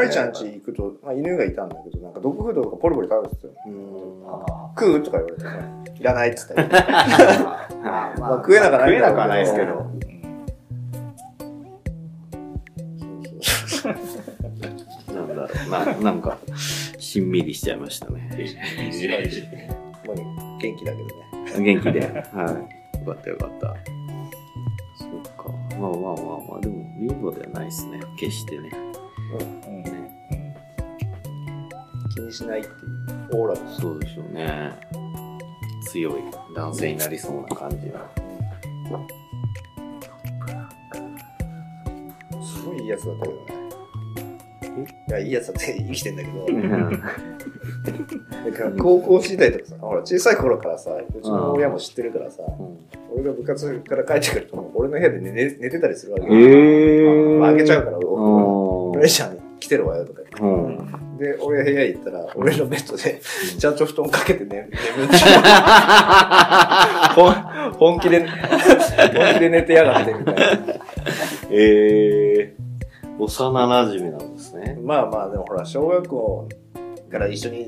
ライちゃん家行くと、まあ、犬がいたんだけど、なんかドッグフードとかポリポリ食べてたよ。食うとか言われてさ、いらないっつったり。ままあ食えなくはない食えなくはないですけど。なんだろうな、なんか、しんみりしちゃいましたね。元気だけどね。元気で。はい。よかったよかった。そうか。まあまあまあまあ、でも、貧乏ではないですね。決してね。ね気にしないっていうオーラが。そうでしょうね。強い男性になりそうな感じは。すごいいいやつだったけどね。いや、いいやつだって生きてん。だけど、だから高校時代とかさ、ほら、小さい頃からさ、うちの親も知ってるからさ、うん。俺が部活から帰ってくると、俺の部屋で寝寝てたりするわけえよ。ー。まあ、あげちゃうから、うおレイちゃん来てるわよとか言って。ん。で、俺が部屋行ったら、俺のベッドで、ちゃんと布団かけて寝、眠って、本本気で、本気で寝てやがってみたいな。えー。幼馴染なんですね。まあまあ、でもほら、小学校から一緒に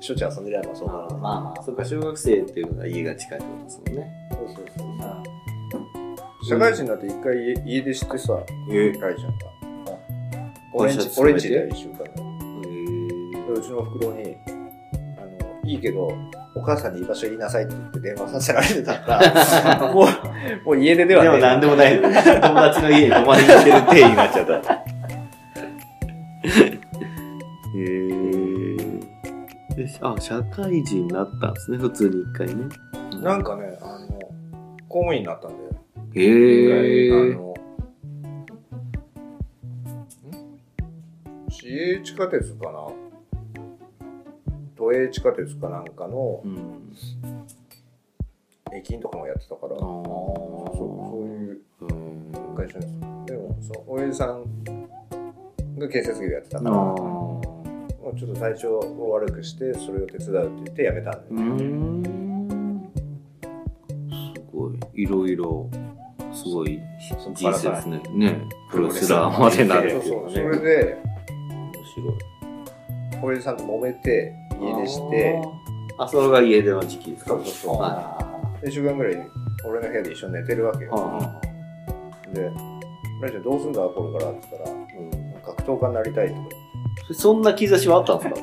しょっちゅう遊んでるやんか、そうなの。まあまあ、そっか、小学生っていうのが家が近いってことですもんね。そうそうそう。社会人になって一回家家出してさ、えライちゃんが。オレンジオレンジで一週間。うちのお袋に、あの、いいけど、お母さんに居場所言いなさいって言って電話させられてたから、もう、もう家出ではでもなんでもない。友達の家に泊まりに行ってる体になっちゃった。へーであ、社会人になったんですね、普通に一回ね。なんかね、あの、公務員になったんだよ。へー。市営地下鉄かな？都営地下鉄かなんかのうん。駅員とかもやってたから、そうそういううん会社です。でも、その、親父さんが建設業やってたあから、ーもうちょっと体調を悪くして、それを手伝うって言って辞めたんだよう。すごい。いろいろ、すごい人生ですね。ね。プロレスラーまでなるっていそうそれで、面白い。親父さんと揉めて、家出して、あそれが家出の時期ですか？そうそうそう。は1週間ぐらい俺の部屋で一緒に寝てるわけい。よ。はで、ライちゃんどうすんだ？これからって言ったら、いうん格闘家になりたいとかそそんな兆しはあったんです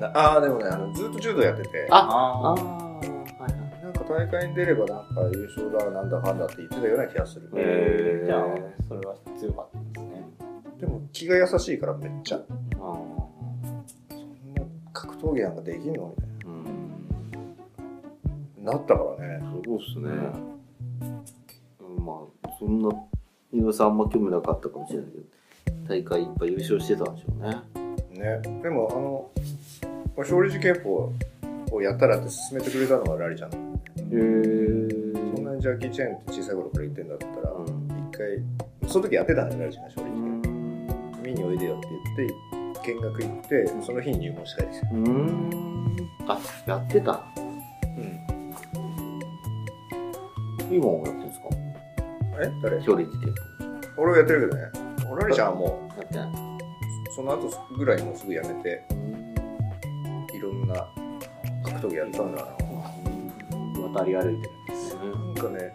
か？ああ、でもね、あのずっと柔道やってて、あああー、はいはい。なんか大会に出ればなんか優勝だなんだかんだって言ってたような気がする。へー。じゃあ、それは強かったでも気が優しいからめっちゃ。あそんな格闘技なんかできんのみたい。な。なったからね。そうっすね。まあ、そんな、井上さんあんま興味なかったかもしれないけど、大会いっぱい優勝してたんでしょうね。ね。でもあの、勝利寺拳法をやったらって勧めてくれたのはラリちゃん。へーそんなにジャッキー・チェーンって小さい頃から言ってんだったら、うん一回、その時やってたんだよ、ラリちゃんが勝利。見においでよって言って見学行ってその日に入門したりしてうーん。あ、やってた？今もやってるんですか？え？誰？勝利寺拳俺はやってるけどね俺らりちゃんはも法。やってない。うその後ぐらいにもうすぐやめていろんな格闘技やったんだな渡り歩いてるんですね。なんかね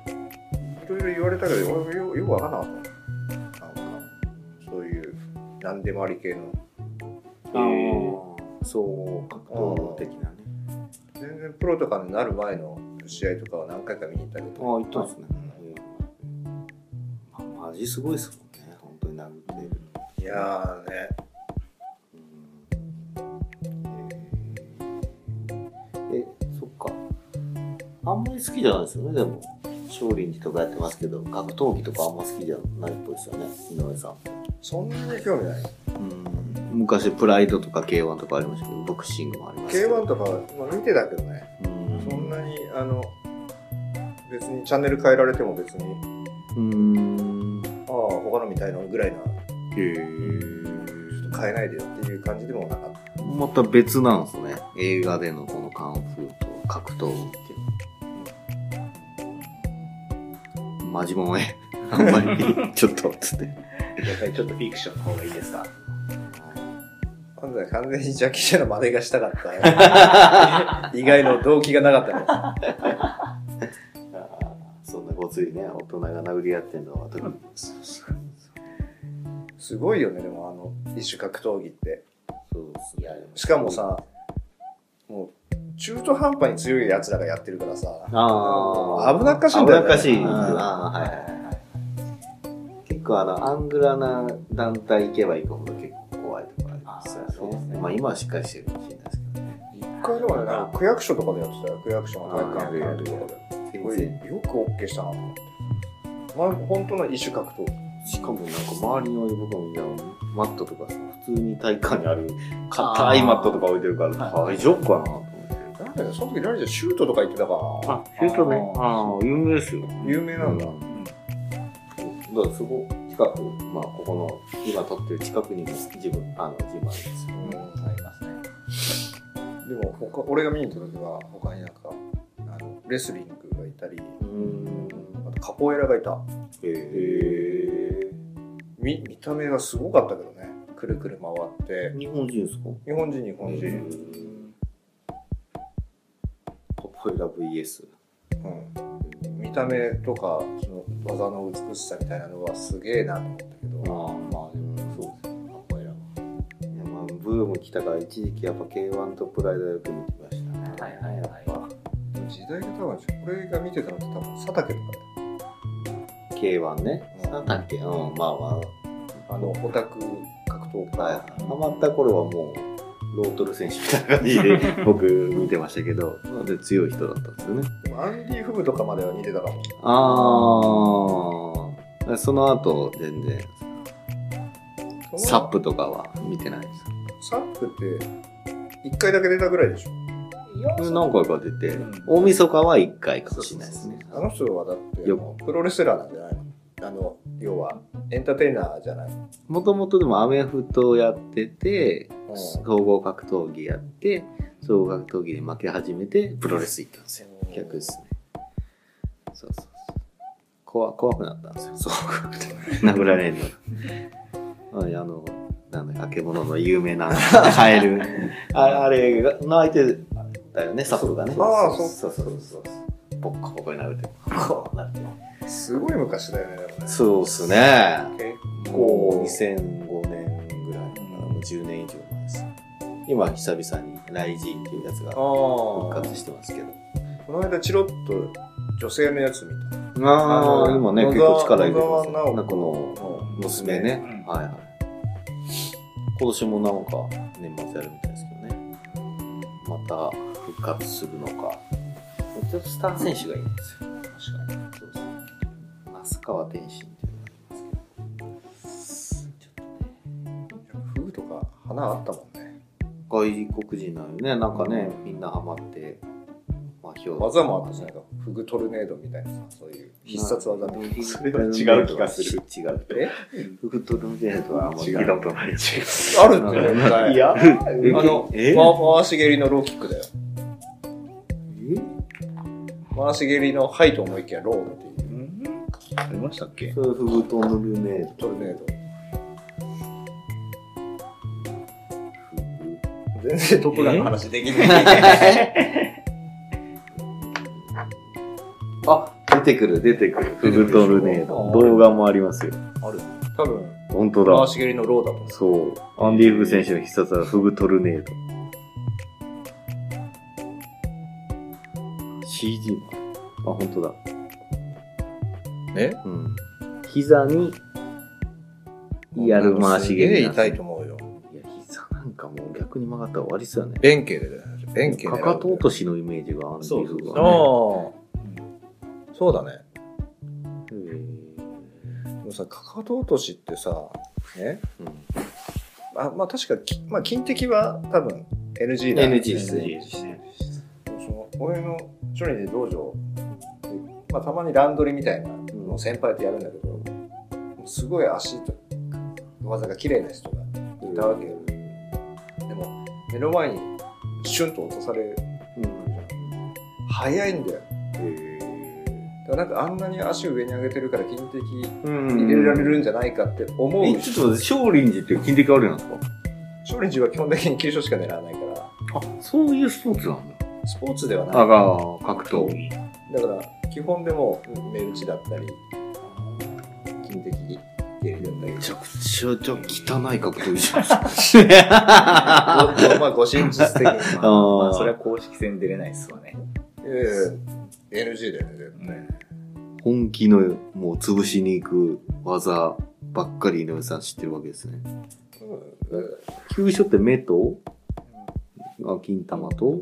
いろいろ言われたけど俺よよくわかんなかった何でもあり系のへーそう、格闘的なね。全然プロとかになる前の試合とかは何回か見に行ったけああ、ど行ったんですね。まあ、マジすごいですもんね。本当に殴ってる。いやーねえーえ、そっか。あんまり好きじゃないですよね、でも。少林寺とかやってますけど、格闘技とかあんま好きじゃないっぽいですよね、井上さん。そんなに興味ない。うん、昔、プライドとか K1 とかありましたけど、ボクシングもありますけど。K1 とか、まあ、見てたけどね。うんそんなに、あの、別にチャンネル変えられても別に、うん。ああ、他の見たいのぐらいな、へえ。ちょっと変えないでよっていう感じでもなかった。また別なんですね。映画でのこのカンフーと格闘技っていうの。マジもんへ。あんまり、ちょっと、つって。やっぱりちょっとフィクションの方がいいですか？完全にジャッキー・チェンの真似がしたかった。以外の動機がなかったね。そんなごついね、大人が殴り合ってんのは、特に。すごいよね、でもあの、一種格闘技って。そうですね。しかもさ、もう、中途半端に強い奴らがやってるからさ、ああ。危なっかしいんだよね危なっかしい。うんああ、はいはいはい。結構あの、アングラな団体行けば行くほど結構怖いところありますよね。あーそうですねまあ今はしっかりしてるかもしれないですけどね。一回でもね、なんか区役所とかでやってたよ。区役所の体育館あーやるとかで。これ。よく OK したなと思って。まあ、本当の一種格闘技。しかもなんか周りの僕もいやマットとかさ、普通に体育館にある硬いマットとか置いてるから大丈夫かなと思って。なんだよ、その時ラリちゃんシュートとか言ってたかな。シュートね。ああ、有名ですよ。有名なんだ。だからそこ、近く、まあここの、今撮ってる近くにも自分、あの、ジムあるんですよ。うんありますね。でも他、俺が見に行った時は、他になんか、あのレスリングがいたり、あとカポエラがいた。へえ。見見た目がすごかったけどね。くるくる回って。日本人ですか日本人、日本人。ポポエラ VS。うん。見た目とか、その技の美しさみたいなのはすげえなと思ったけあど、あ、まあでもそうですね。カポエラは。いやまあ、ブーム来たから一時期やっぱ K1 とプライドよく見てましたね。はいはいはい時代が多分、俺が見てたのって多分、佐竹とかぱ K1 ね。うんなんだっけうん、まあまあ。あの、オタク格闘家。はい、ハマった頃はもう、ロートル選手みたいな感じで僕見てましたけど、で強い人だったんですよね。アンディ・フグとかまでは似てたかも。ああ、その後全然、サップとかは見てないです。サップって、一回だけ出たぐらいでしょ。何回か出てうん、大晦日は1回かもしれないですね。あの人はだって、プロレスラーなんじゃないの？あの、要は、エンターテイナーじゃない。もともとでもアメフトやってて、うん総合格闘技やって、総合格闘技で負け始めて、プロレス行ったんですよ。うん逆ですね。そうそうそう。怖怖くなったんですよ。そう。殴られるの。ああの、なんだ、あけぼのの有名な カエル。ああれが、の相手だよね、サップがね。ああそうそうそうそうそう。ボッコボコになるって、こうなって。すごい昔だよね。そうっすね。結構、2005年ぐらいだから、もう10年以上前です。今、久々にライジーっていうやつがああ、復活してますけど。この間チロッと女性のやつ見た。ああ、の今ね、野結沢構力入れてます。なんかこの娘ね。うんはいはい。今年もなんか年末やるみたいですけどね。また復活するのか。ちょっとスター選手がいいんですよ。確かに。そうですね。那須川天心っていうのがありますけど。ちょっとね。フグとか花あったもんね。外国人なのよね。なんかね、みんなハマって、まあ、技もあったじゃないか。フグトルネードみたいなさ、そういう必殺技みたいな。それは違う気がする。違う。えフグトルネードはあんまり聞いたことない。あるって絶対いや、あの、え？ま回し蹴りのローキックだよ。回し蹴りのハイと思いきやローっていう。ありましたっけ？それフグトルネード。トルネード。全然トップガンの話できない。あ、出てくる、出てくる。フグトルネード。動画もありますよ。ある。多分、本当だ。回し蹴りのローだと思う。そう。アンディ・フグ選手の必殺はフグトルネード。CG もあ本当だ。え？うん。膝に、やる回し蹴りなんですね痛いと思うよ。いや、膝なんかもう逆に曲がったら終わりっすよね。弁慶で。弁慶かかと落としのイメージがアンディ・フグはね。そうだね。もさ、かかと落としってさ、ね、うん。あまあ確かき、まあ金的は多分 NG だ、NG ですね。その俺の初任で道場で、まあたまにランドリーみたいなのを先輩とやるんだけど、すごい足と技が綺麗な人がいたわけよ。でも、目の前にシュンと落とされる。早いんだよ。だからなんかあんなに足を上に上げてるから筋的うん。入れられるんじゃないかって思う。え、ちょっと待って、少林寺って筋力あるんですか少林寺は基本的に急所しか狙わないから、あ、そういうスポーツなんだ。スポーツではない。あが、格闘技。だから、基本でも目打ちだったり、筋的蹴りだったりめ。ちゃくちゃ、じゃあ汚い格闘技じゃないですか。ごまあ、ご神術的に。まあ、それは公式戦出れないっすわね。ええ NG だよね、絶対。本気の、もう潰しに行く技ばっかり井上さん知ってるわけですね。急所って目と、あ金玉と、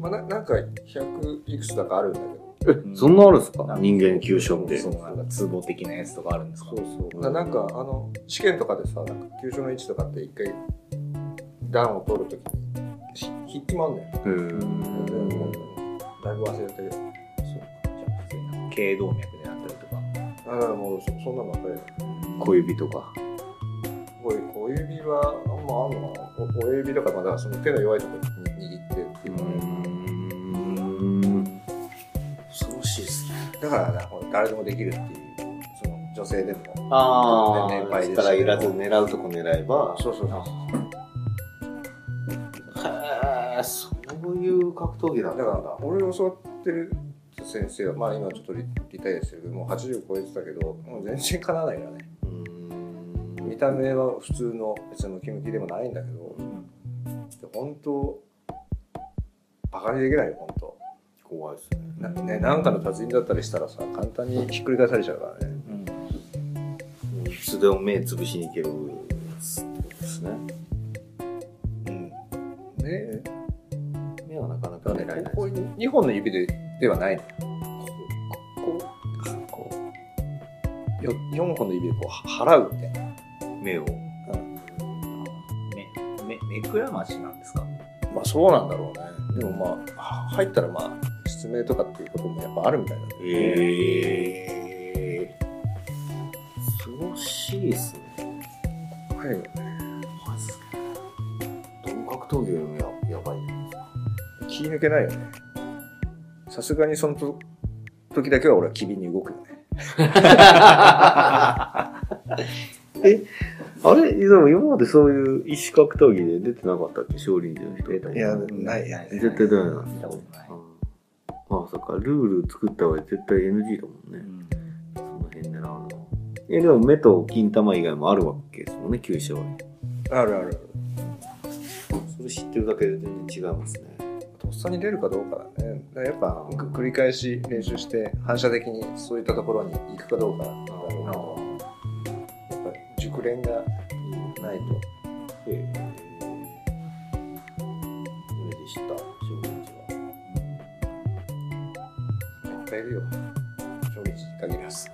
まあ、ななんか、100いくつだかあるんだけど。え、そんなあるんですか？人間急所って。そう、なんか、ツボ的なやつとかあるんですか？そうそう。ななんか、あの、試験とかでさ、なんか、急所の位置とかって一回、段を取るときに、ひ筆記もあんのよ。へーだいぶ忘れてる。じゃあ、普通になんか頸動脈であったりとか。あだからもうそ、そんなのばっかりだ。小指とか。こういう小指は、あんまあんのかな？お親指とか、まあだからその手の弱いところに握ってっていうのは恐ろしいですね。だからな、誰でもできるっていう、その女性でも。あ年配です力いらず狙うとこ狙えば。そうそうそう。へえ、そういう格闘技だったんだ。だから、俺を教わってる先生は、まあ今ちょっとリリタイアしてるけど、もう80超えてたけど、もう全然かなわないからね。見た目は普通の別のムキムキでもないんだけど、本当バカにできないよ、本当怖いですね。なね、なんかの達人だったりしたらさ、簡単にひっくり返されちゃうからね。うん。いつでも目つぶしに行けるですね。うん。ね目はなかなか狙えないここ2本の指でではないの。こよ4本の指でこう払うみたいな。う目を。目、目、目くらましなんですか？まあそうなんだろうね。でもまあ、は入ったらまあ、失明とかっていうこともやっぱあるみたいだね。ええ恐ろしいですね。はいよね。マジか。どの格闘技よりもややばい。気抜けないよね。さすがにそのと時だけは俺は機敏に動くよね。え、あれ？でも今までそういう石格闘技で出てなかったっけ？少林寺の人。いや、ないや。絶対ダメなん見たことない。ああ、そっか。ルール作った方が絶対 NG だもんね。うん。その辺狙うの。え、でも目と金玉以外もあるわけですもんね、九州は。あるある。それ知ってるだけで全然違いますね。とっさに出るかどうかだね。だやっぱく繰り返し練習して反射的にそういったところに行くかどうかだろうなと。やっぱり熟練がないと。ええ夢でした、少林寺は。いっぱいいるよ。初日に限らず。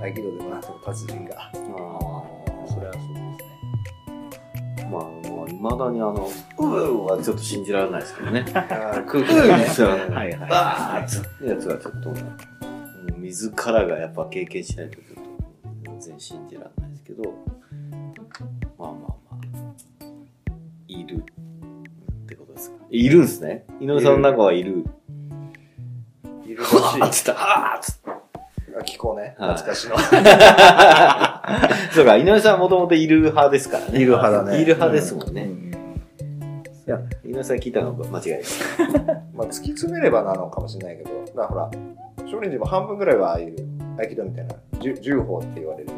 合気道でもても達人が。ああ、それはそう。まあ、もう、未だにあの、うーはちょっと信じられないですけどね。空空気がね、はいはい バーやつがちょっと、もう自らがやっぱ経験しないとちょっと全然信じられないですけど、まあまあまあ、いるってことですか。いるんですね。井上さんの中はいる。いるらしい。あつった、あーっつった。あ聞こうね。はい懐かしの。そうか、井上さんはもともといる派ですからね。いる派だねいる派ですもんね。うんいや、井上さん聞いたのが間違いです。まあ、突き詰めればなのかもしれないけど、だほら、少林寺も半分ぐらいはああいう合気道みたいな、重重法って言われる、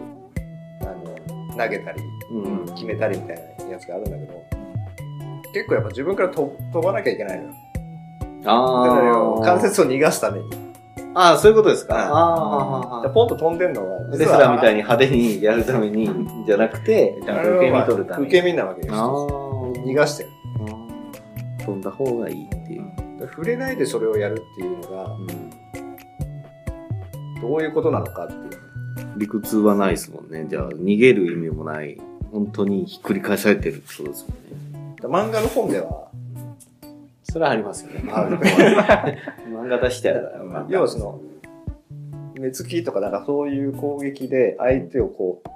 あの、投げたり、うん。決めたりみたいなやつがあるんだけど、結構やっぱ自分から飛飛ばなきゃいけないのよああ。関節を逃がすために。ああ、そういうことですか。うんああ。でポンと飛んでんのは、レスラーみたいに。に派手にやるために、じゃなくて、受け身取るために。受け身なわけですあよ。あ。逃がしてる。飛んだ方がいいっていう。で触れないでそれをやるっていうのが、うん。どういうことなのかっていう。理屈はないですもんね。じゃあ、逃げる意味もない。本当にひっくり返されてるってことですもんね。漫画の本では、それはありますよね。漫画出したら、ま あ要はその、目つきとかなんかそういう攻撃で相手をこう、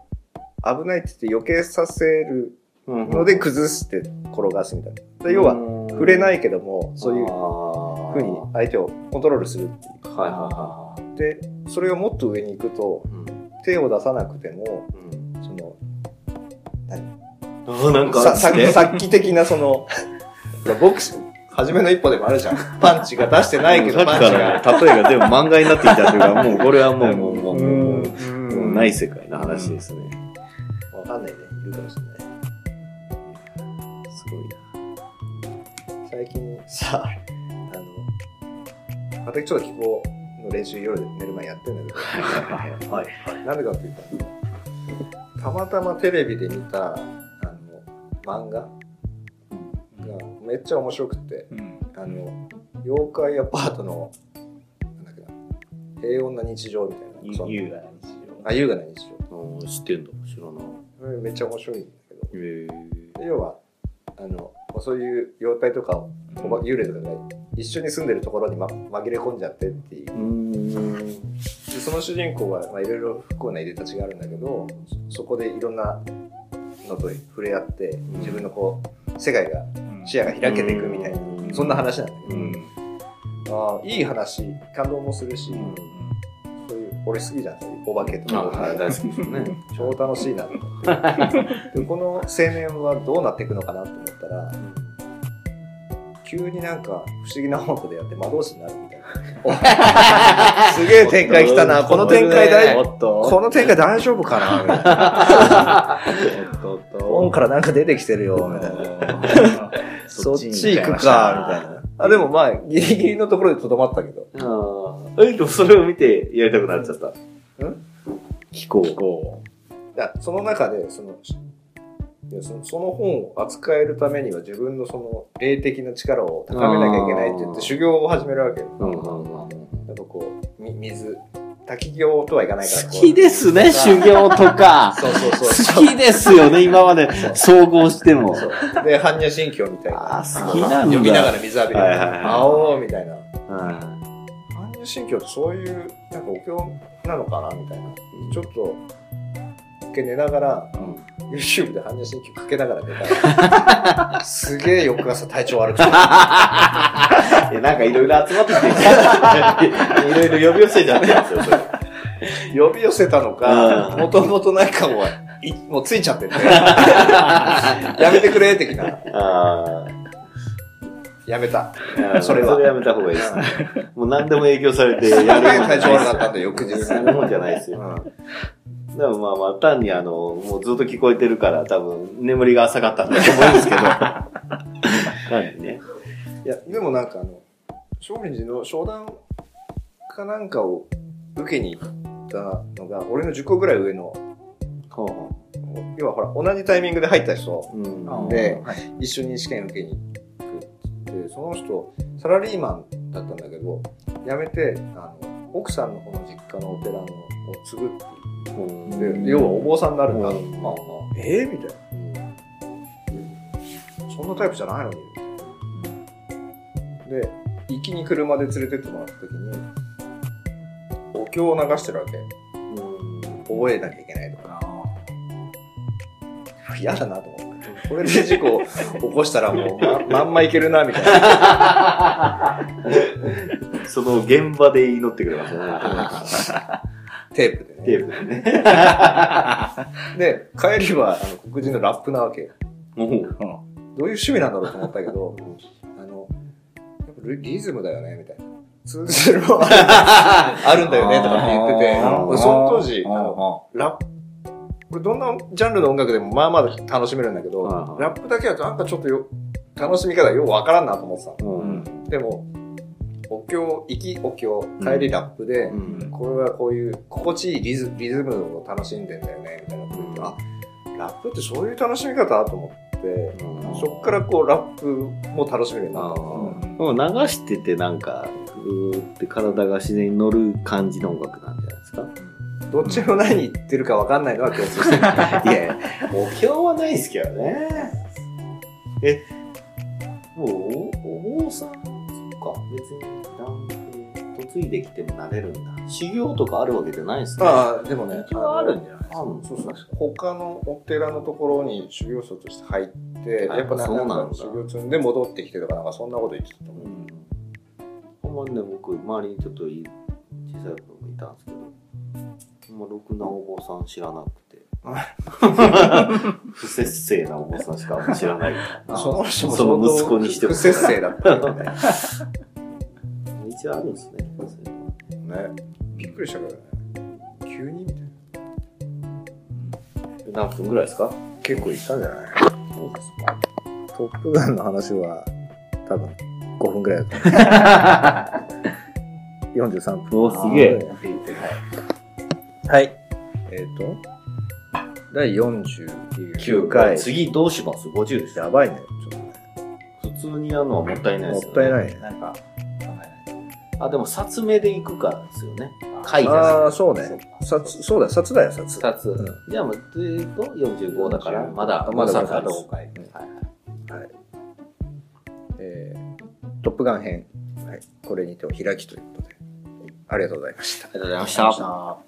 危ないって言って避けさせるうんので崩して転がすみたいな。で要は、触れないけども、そういうう風に相手をコントロールするっていはいはう。で、それがもっと上に行くと、いはい。手を出さなくても、うんその、あ なんかささっき的なその、ボクシング、初めの一歩でもあるじゃん。パンチが出してないけど、さっきパンチからが。例えが全部漫画になってきたというか、もうこれはもう、もう、もう、もう、もうない世界の話ですね。わかんないね。いるかもしれない。すごいな。最近さ、あの、私ちょっと気候の練習夜寝る前やってんだけど、はい。なんでかっていうと、たまたまテレビで見た、あの、漫画がめっちゃ面白くて、うんあの、妖怪アパートの、なんだっけな、平穏な日常みたいな。優雅な日あ、優雅な日常。うん知ってんだ。知らない。めっちゃ面白いんだけど、要は、あの、そういう妖怪とか、常おば幽霊とかが一緒に住んでるところに、ま、紛れ込んじゃってっていうう。ん。でその主人公は、まあ、いろいろ不幸ないでたちがあるんだけどそそこでいろんなのと触れ合って自分のこう世界が視野が開けていくみたいなうん。そんな話なんだけうん。どああいい話感動もするしうん。そういう俺好きじゃんそういうお化けとあ、か。はい、大好きですね。超楽しいなと思って。でこの青年はどうなっていくのかなと思ったら急になんか不思議な本と出会って魔導士になるみたいな。おすげえ展開来たなこの展開大この展開大丈夫かなみたいなおっと本からなんか出てきてるよ、みたいな。そっち行くか、みたいな。あ、でもまあ、ギリギリのところでとどまったけど。ああ。え、でもそれを見てやりたくなっちゃった。ん気候。こいやその中で、その、いやそのその本を扱えるためには自分のその霊的な力を高めなきゃいけないって言って修行を始めるわけよ。うんうんうん。やっぱこう、み水、滝行とはいかないから好きですね、修行とか。そうそうそう。好きですよね、今まで総合しても。で、般若心経みたいな。あー好きなんだ読みながら水浴びる。あおーみたいな。は般若心経ってそういうなんかお経なのかなみたいなちょっと一回寝ながら、YouTube で般若心経かけながら寝たら すげえ翌朝体調悪くてい。いや、なんかいろいろ集まってきて、いろいろ呼び寄せちゃってますよ、それ。呼び寄せたのかうんもともとなんかもういもうついちゃっててやめてくれ的なあやめたあ。それはそれやめた方がいいですね。もう何でも影響されてやるもんじゃ体調悪かないったんで翌日ですよ。やるもんじゃないですよ。でもまあまあ、単にあの、もうずっと聞こえてるから、多分、眠りが浅かったんだと思うんですけど。単にね。いやでもなんかあの少林寺の商談かなんかを受けに行ったのが俺の10個ぐらい上のほうほ要はほら同じタイミングで入った人ではい一緒に試験受けに行くってその人サラリーマンだったんだけど辞めてあの奥さんの方の実家のお寺のを継ぐってで要はお坊さんになるんだ。と、うん。まあまあ。えー、みたいな。そんなタイプじゃないのに。で行きに車で連れてってもらった時にお経を流してるわけ。覚えなきゃいけないとか。嫌だなと思って。これで事故 起こしたらもうままんまいけるなみたいな。その現場で祈ってくれますね。テープでねテープでね。で帰りはあの黒人のラップなわけどういう趣味なんだろうと思ったけどあのやっぱリリズムだよねみたいな。通ずるもの。あるんだよねとかって言ってて。その当時あのラップこれどんなジャンルの音楽でもまあまあ楽しめるんだけど、はいはいラップだけだとなんかちょっとよ楽しみ方よくわからんなと思ってた。でも、お経、行きお経、帰りラップで、うん。これはこういう心地いいリズリズムを楽しんでんだよね、みたいなこと言って、あ、ラップってそういう楽しみ方と思って、そっからこうラップも楽しめるなう流しててなんか、うーって体が自然に乗る感じの音楽なんじゃないですか？どっちの何言ってるか分かんないのは共通してる。いやいや、お経はないですけどね。え、もうお、お坊さん、そっか、別に男性、嫁いできてもなれるんだ。修行とかあるわけじゃないですね。ああ、でもね、一応あるんじゃないですか。そうそう他のお寺のところに修行僧として入って、あやっぱなんだなんか修行積んで戻ってきてとか、なんかそんなこと言ってたと思う。うん。ほんまにね、僕、周りにちょっとい小さい子もいたんですけど、ほんま、ろくなお坊さん知らなくて。不節制なお坊さんしか知らないから。その人もその息子にしても不節制だったんだよね。一応あるんですね。ね。びっくりしたけどね。急にみたいな。何分ぐらいですか？結構いったんじゃない？そうですか。トップガンの話は多分5分ぐらいだと思う。43分。おすげえ。はい。えっ、と、第49回。次どうします ?50 です。やばいね。ちょっとね。普通にやるのはもったいないですよね。もったいないね。なんか、あ、でも、札目で行くからですよね。回じゃああ、そうね。札、そうだよ、札だよ、札。札。うんじゃあ、もう、えっと、45だから、まだ、まだ誤差があるまだ5回。はい。えー、トップガン編。はい。これにてお開きということで。ありがとうございました。ありがとうござい。ました。